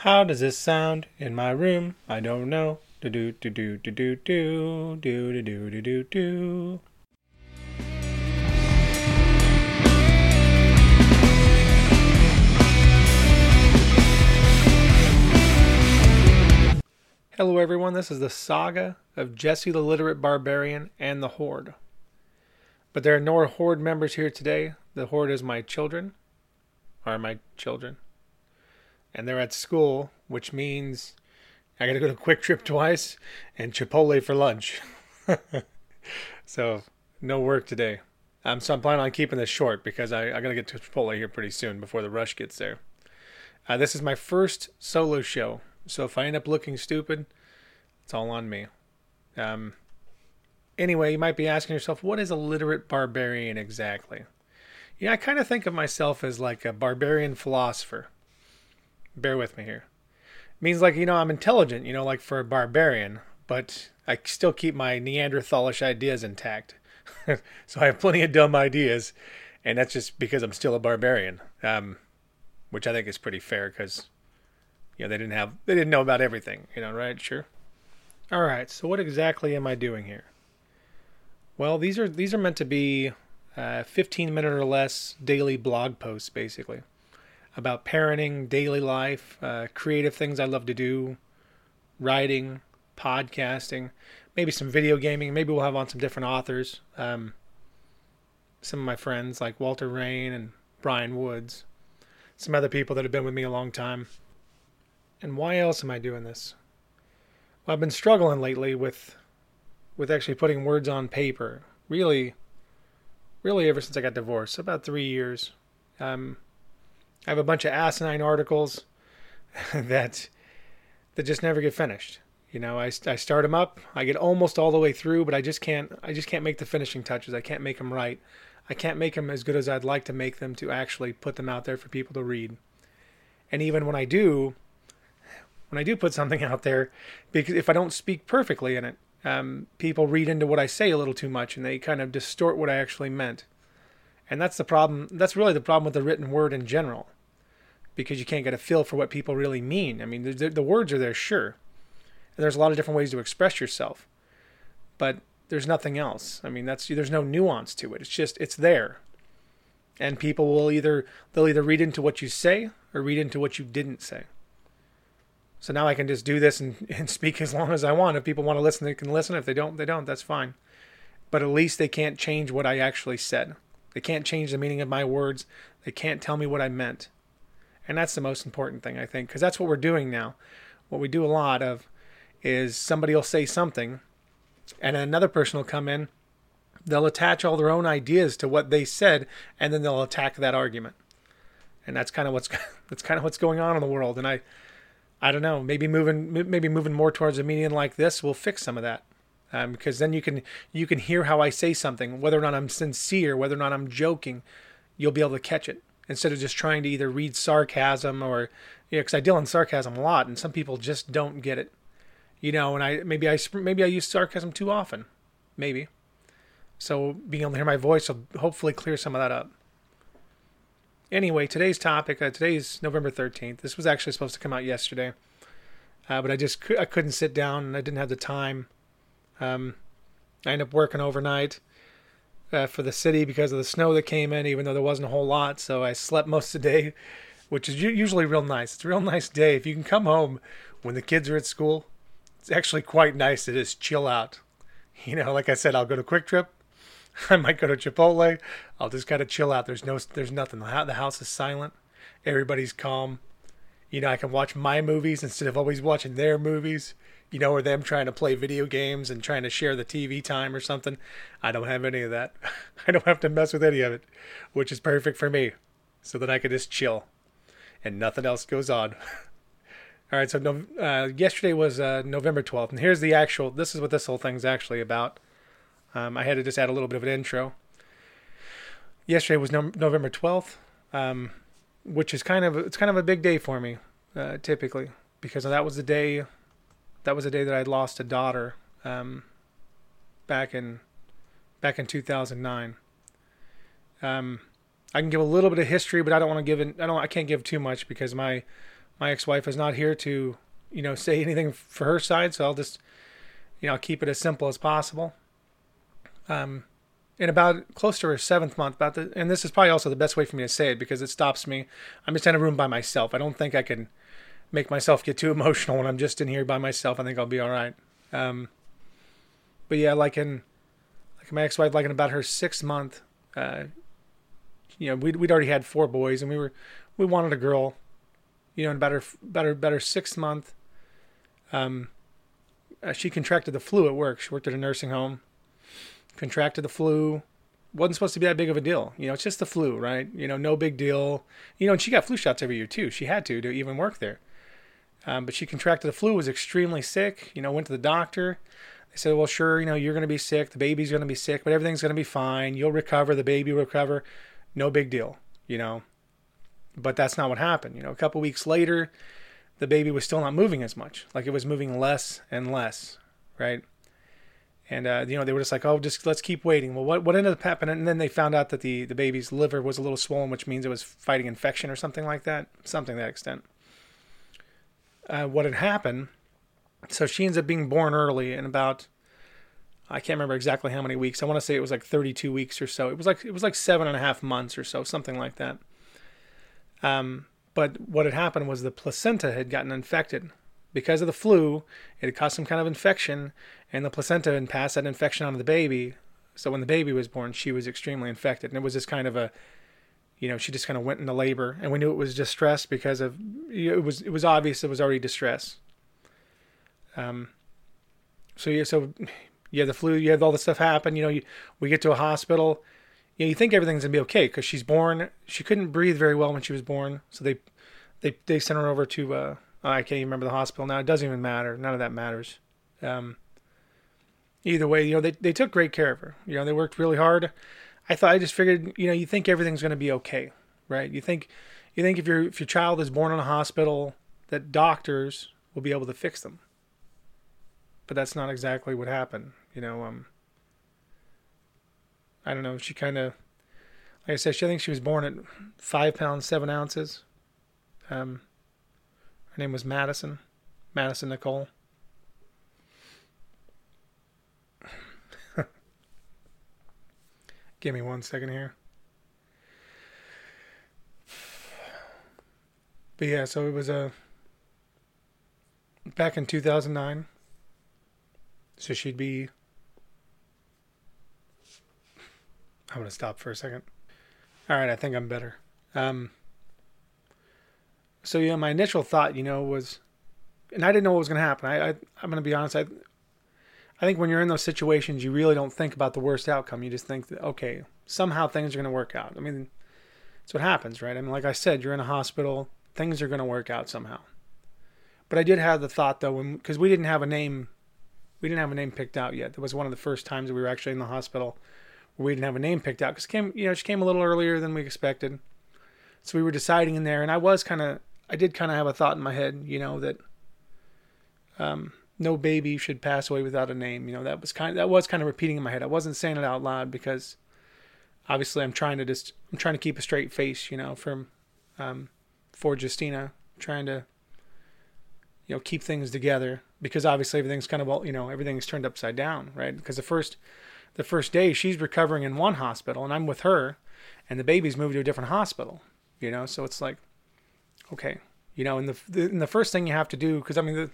How does this sound in my room? I don't know. Do do do do do do do do do do do do. Hello, everyone. This is the saga of Jesse the Literate Barbarian and the Horde. But there are no Horde members here today. The Horde is my children, are my children. And they're at school, which means I got to go to QuikTrip twice and Chipotle for lunch. so, no work today. Um, so I'm planning on keeping this short because I, I got to get to Chipotle here pretty soon before the rush gets there. Uh, this is my first solo show, so if I end up looking stupid, it's all on me. Um, anyway, you might be asking yourself, what is a literate barbarian exactly? Yeah, I kind of think of myself as like a barbarian philosopher. Bear with me here. It means like, you know, I'm intelligent, you know, like for a barbarian, but I still keep my Neanderthalish ideas intact. so I have plenty of dumb ideas, and that's just because I'm still a barbarian. Um, which I think is pretty fair because you know they didn't have they didn't know about everything, you know, right? Sure. All right. So what exactly am I doing here? Well, these are these are meant to be uh, 15 minute or less daily blog posts, basically, about parenting, daily life, uh, creative things I love to do, writing, podcasting, maybe some video gaming. Maybe we'll have on some different authors. Um, some of my friends like Walter Rain and Brian Woods, some other people that have been with me a long time. And why else am I doing this? Well, I've been struggling lately with with actually putting words on paper. Really, really ever since I got divorced, about three years. Um, I have a bunch of asinine articles that that just never get finished. You know, I, I start them up, I get almost all the way through, but I just can't I just can't make the finishing touches. I can't make them right. I can't make them as good as I'd like to make them to actually put them out there for people to read. And even when I do, when I do put something out there, because if I don't speak perfectly in it, um, people read into what I say a little too much and they kind of distort what I actually meant. And that's the problem. That's really the problem with the written word in general, because you can't get a feel for what people really mean. I mean, the, the words are there, sure, and there's a lot of different ways to express yourself, but there's nothing else. I mean, that's there's no nuance to it. It's just it's there, and people will either they'll either read into what you say or read into what you didn't say. So now I can just do this and, and speak as long as I want. If people want to listen, they can listen. If they don't, they don't. That's fine. But at least they can't change what I actually said. They can't change the meaning of my words. They can't tell me what I meant. And that's the most important thing, I think, because that's what we're doing now. What we do a lot of is somebody will say something, and another person will come in. They'll attach all their own ideas to what they said, and then they'll attack that argument. And that's kind of what's that's kind of what's going on in the world. And I, I don't know. Maybe moving maybe moving more towards a medium like this will fix some of that um, because then you can you can hear how I say something, whether or not I'm sincere, whether or not I'm joking, you'll be able to catch it instead of just trying to either read sarcasm or you because I deal in sarcasm a lot, and some people just don't get it, you know. And I maybe I maybe I use sarcasm too often, maybe. So being able to hear my voice will hopefully clear some of that up. Anyway, today's topic. Uh, today's November thirteenth. This was actually supposed to come out yesterday, uh, but I just I couldn't sit down and I didn't have the time um, I ended up working overnight uh, for the city because of the snow that came in, even though there wasn't a whole lot. So I slept most of the day, which is usually real nice. It's a real nice day. If you can come home when the kids are at school, it's actually quite nice to just chill out. You know, like I said, I'll go to QuikTrip. I might go to Chipotle. I'll just kind of chill out. There's no, there's nothing. The house is silent. Everybody's calm. You know, I can watch my movies instead of always watching their movies you know, or them trying to play video games and trying to share the TV time or something. I don't have any of that. I don't have to mess with any of it, which is perfect for me, so that I can just chill and nothing else goes on. All right, so no, uh, yesterday was uh, November 12th, and here's the actual. This is what this whole thing's actually about. Um, I had to just add a little bit of an intro. Yesterday was no, November 12th, um, which is kind of it's kind of a big day for me, uh, typically, because that was the day that was a day that I'd lost a daughter um, back in back in 2009. Um, I can give a little bit of history, but I don't want to give it. I don't. I can't give too much because my my ex-wife is not here to, you know, say anything for her side, so I'll just, you know, keep it as simple as possible. Um, in about close to her seventh month, about the, and this is probably also the best way for me to say it because it stops me. I'm just in a room by myself. I don't think I can make myself get too emotional when I'm just in here by myself. I think I'll be all right. Um, but yeah, like in, like my ex-wife, like in about her sixth month, uh, you know, we'd, we'd already had four boys and we were, we wanted a girl, you know, in about her, about her, about her sixth month, um, uh, she contracted the flu at work. She worked at a nursing home, contracted the flu. Wasn't supposed to be that big of a deal. You know, it's just the flu, right? You know, no big deal. You know, and she got flu shots every year too. She had to to even work there. Um, but she contracted the flu, was extremely sick. You know, went to the doctor. They said, well, sure, you know, you're going to be sick. The baby's going to be sick, but everything's going to be fine. You'll recover. The baby will recover. No big deal, you know. But that's not what happened. You know, a couple weeks later, the baby was still not moving as much. Like it was moving less and less, right? And uh, you know, they were just like, "Oh, just let's keep waiting." Well, what what ended up happening? And then they found out that the the baby's liver was a little swollen, which means it was fighting infection or something like that, something to that extent. Uh, what had happened? So she ends up being born early, in about I can't remember exactly how many weeks. I want to say it was like 32 weeks or so. It was like it was like seven and a half months or so, something like that. Um, but what had happened was the placenta had gotten infected because of the flu. It had caused some kind of infection, and the placenta had passed that infection onto the baby. So when the baby was born, she was extremely infected, and it was just kind of a, you know, she just kind of went into labor, and we knew it was distress because of it was it was obvious it was already distress. Um. So yeah, so you have the flu, you have all this stuff happen. You know, you, we get to a hospital you know, you think everything's gonna be okay because she's born. She couldn't breathe very well when she was born, so they they they sent her over to uh, I can't even remember the hospital now. It doesn't even matter. None of that matters. Um, either way, you know, they they took great care of her. You know, they worked really hard. I thought I just figured, you know, you think everything's gonna be okay, right? You think you think if your if your child is born in a hospital that doctors will be able to fix them. But that's not exactly what happened. You know, um, I don't know. She kind of, like I said, she, I think she was born at five pounds seven ounces. Um, her name was Madison, Madison Nicole. Give me one second here. But yeah, so it was a uh, back in 2009. So she'd be I'm going to stop for a second. All right, I think I'm better. Um, so, yeah, my initial thought, you know, was, and I didn't know what was going to happen. I, I, I'm going to be honest. I, I think when you're in those situations, you really don't think about the worst outcome. You just think that, okay, somehow things are going to work out. I mean, that's what happens, right? I mean, like I said, you're in a hospital, things are going to work out somehow. But I did have the thought, though, because we didn't have a name, we didn't have a name picked out yet. That was one of the first times we were actually in the hospital we didn't have a name picked out because came you know she came a little earlier than we expected so we were deciding in there and i was kind of i did kind of have a thought in my head you know that um, no baby should pass away without a name. You know that was kind of, that was kind of repeating in my head. I wasn't saying it out loud because obviously i'm trying to just i'm trying to keep a straight face you know from um, for justina trying to you know keep things together because obviously everything's kind of all you know everything's turned upside down right? Because the first the first day she's recovering in one hospital and I'm with her and the baby's moved to a different hospital, you know? So it's like, okay, you know, and the, the, and the first thing you have to do, cause I mean, the,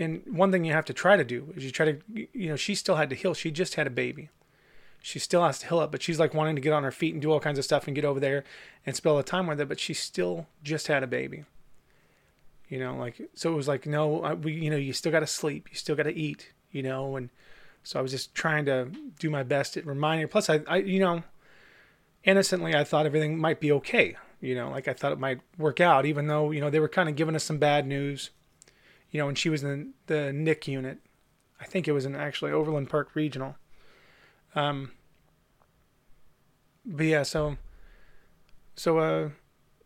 and one thing you have to try to do is you try to, you know, she still had to heal. She just had a baby. She still has to heal up, but she's like wanting to get on her feet and do all kinds of stuff and get over there and spend all the time with it. But she still just had a baby. You know, like so it was like no, we, you know, you still got to sleep, you still got to eat, you know, and so I was just trying to do my best at reminding her. Plus, I, I, you know, innocently, I thought everything might be okay. You know, like I thought it might work out, even though, you know, they were kind of giving us some bad news. You know, when she was in the NIC unit, I think it was in actually Overland Park Regional. Um, but yeah, so, so, uh,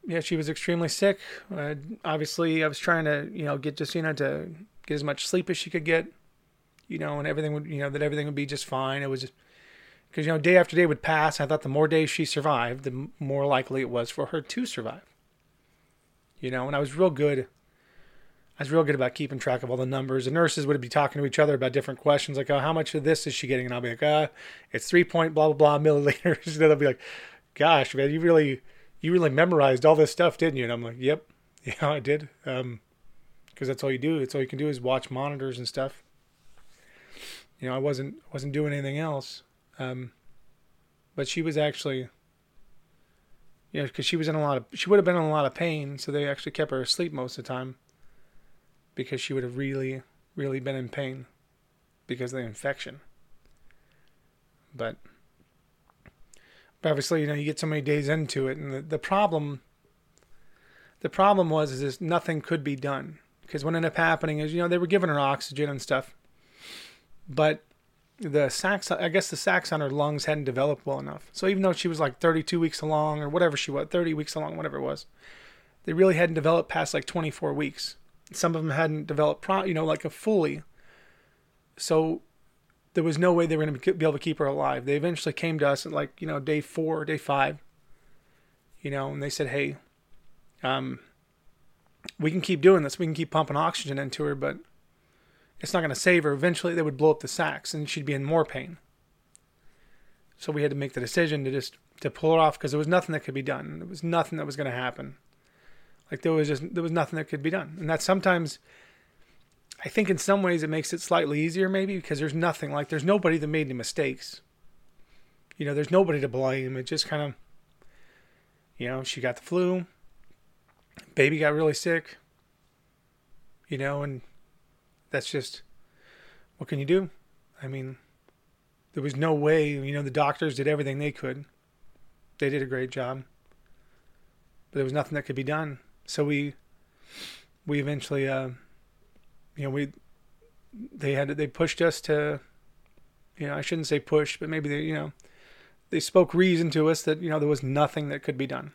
yeah, she was extremely sick. Uh, obviously, I was trying to, you know, get Justina to get as much sleep as she could get you know, and everything would, you know, that everything would be just fine. It was just because, you know, day after day would pass. I thought the more days she survived, the more likely it was for her to survive. you know, and I was real good. I was real good about keeping track of all the numbers. The nurses would be talking to each other about different questions, like, "Oh, how much of this is she getting?" And I'll be like, "Uh, it's three point blah blah blah milliliters." and they'll be like, "Gosh, man, you really, you really memorized all this stuff, didn't you?" And I'm like, "Yep, yeah, I did." Um, because that's all you do. It's all you can do is watch monitors and stuff. You know, I wasn't wasn't doing anything else. Um, but she was actually, you know, because she was in a lot of, she would have been in a lot of pain, so they actually kept her asleep most of the time because she would have really, really been in pain because of the infection. But, but obviously, you know, you get so many days into it, and the, the problem, the problem was is this nothing could be done because what ended up happening is, you know, they were giving her oxygen and stuff, but the sacs, I guess the sacs on her lungs hadn't developed well enough. So even though she was like 32 weeks along or whatever she was, 30 weeks along, whatever it was, they really hadn't developed past like 24 weeks. Some of them hadn't developed, pro, you know, like a fully. So there was no way they were going to be able to keep her alive. They eventually came to us at like, you know, day four, day five, you know, and they said, hey, um, we can keep doing this. We can keep pumping oxygen into her, but it's not going to save her. Eventually, they would blow up the sacs and she'd be in more pain. So we had to make the decision to just to pull her off because there was nothing that could be done. There was nothing that was going to happen. Like there was just there was nothing that could be done, and that sometimes. I think in some ways it makes it slightly easier, maybe because there's nothing like there's nobody that made any mistakes. You know, there's nobody to blame. It just kind of, you know, she got the flu. Baby got really sick. You know, and that's just what can you do? I mean, there was no way, you know, the doctors did everything they could. They did a great job. But there was nothing that could be done. So we we eventually uh you know, we they had they pushed us to you know, I shouldn't say push, but maybe they, you know, they spoke reason to us that, you know, there was nothing that could be done.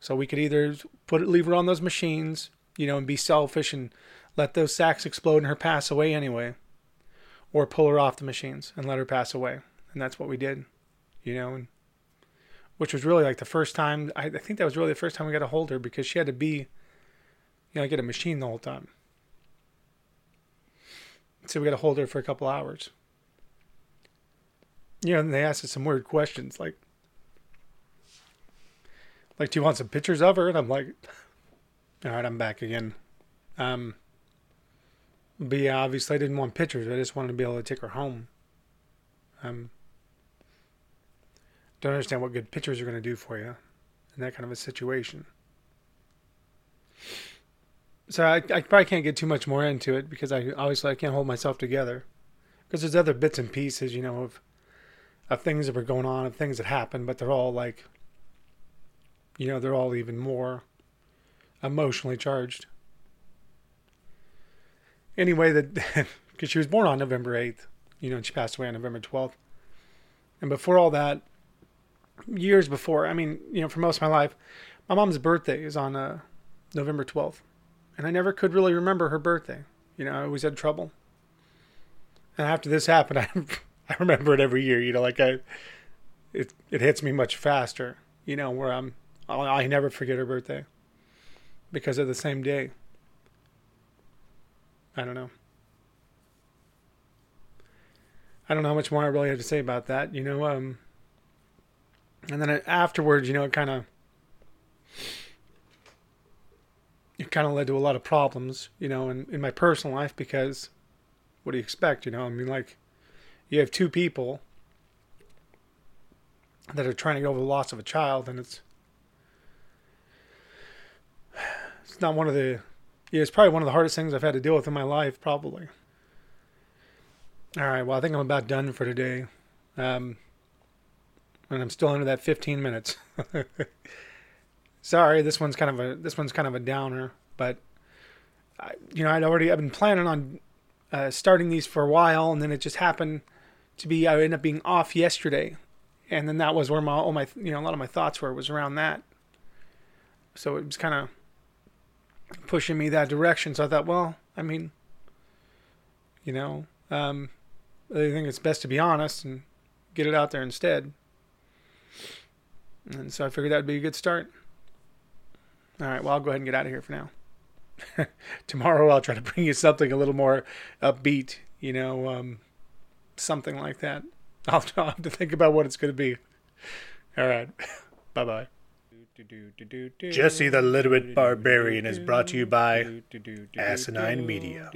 So we could either put leave her on those machines, you know, and be selfish and let those sacks explode and her pass away anyway, or pull her off the machines and let her pass away. And that's what we did, you know, and which was really like the first time. I, I think that was really the first time we got to hold her because she had to be, you know, get a machine the whole time. So we got to hold her for a couple hours. You know, and they asked us some weird questions like, like, do you want some pictures of her? And I'm like, all right, I'm back again. Um, but yeah, obviously I didn't want pictures. I just wanted to be able to take her home. Um, don't understand what good pictures are going to do for you in that kind of a situation. So I, I probably can't get too much more into it because I obviously I can't hold myself together because there's other bits and pieces, you know, of of things that were going on, of things that happened, but they're all like, you know, they're all even more emotionally charged anyway, that because she was born on November 8th, you know, and she passed away on November 12th. And before all that, years before, I mean, you know, for most of my life, my mom's birthday is on uh, November 12th. And I never could really remember her birthday. You know, I always had trouble. And after this happened, I, I remember it every year. You know, like I, it it hits me much faster. You know, where I'm, I, I never forget her birthday because of the same day. I don't know. I don't know how much more I really have to say about that, you know. Um, and then afterwards, you know, it kind of it kind of led to a lot of problems, you know, in, in my personal life because what do you expect, you know? I mean, like you have two people that are trying to get over the loss of a child, and it's it's not one of the yeah, it's probably one of the hardest things I've had to deal with in my life, probably. All right, well, I think I'm about done for today. Um, and I'm still under that 15 minutes. Sorry, this one's kind of a this one's kind of a downer, but I, you know, I'd already I've been planning on uh, starting these for a while, and then it just happened to be I ended up being off yesterday, and then that was where my all my you know a lot of my thoughts were was around that. So it was kind of pushing me that direction. So I thought, well, I mean, you know, um, I think it's best to be honest and get it out there instead. And so I figured that would be a good start. All right. Well, I'll go ahead and get out of here for now. Tomorrow I'll try to bring you something a little more upbeat. You know, um, something like that. I'll, I'll have to think about what it's going to be. All right. bye bye. Jesse the Literate Barbarian is brought to you by Asinine Media.